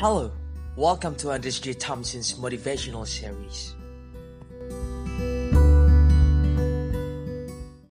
Hello, welcome to Andrew J. Thompson's motivational series.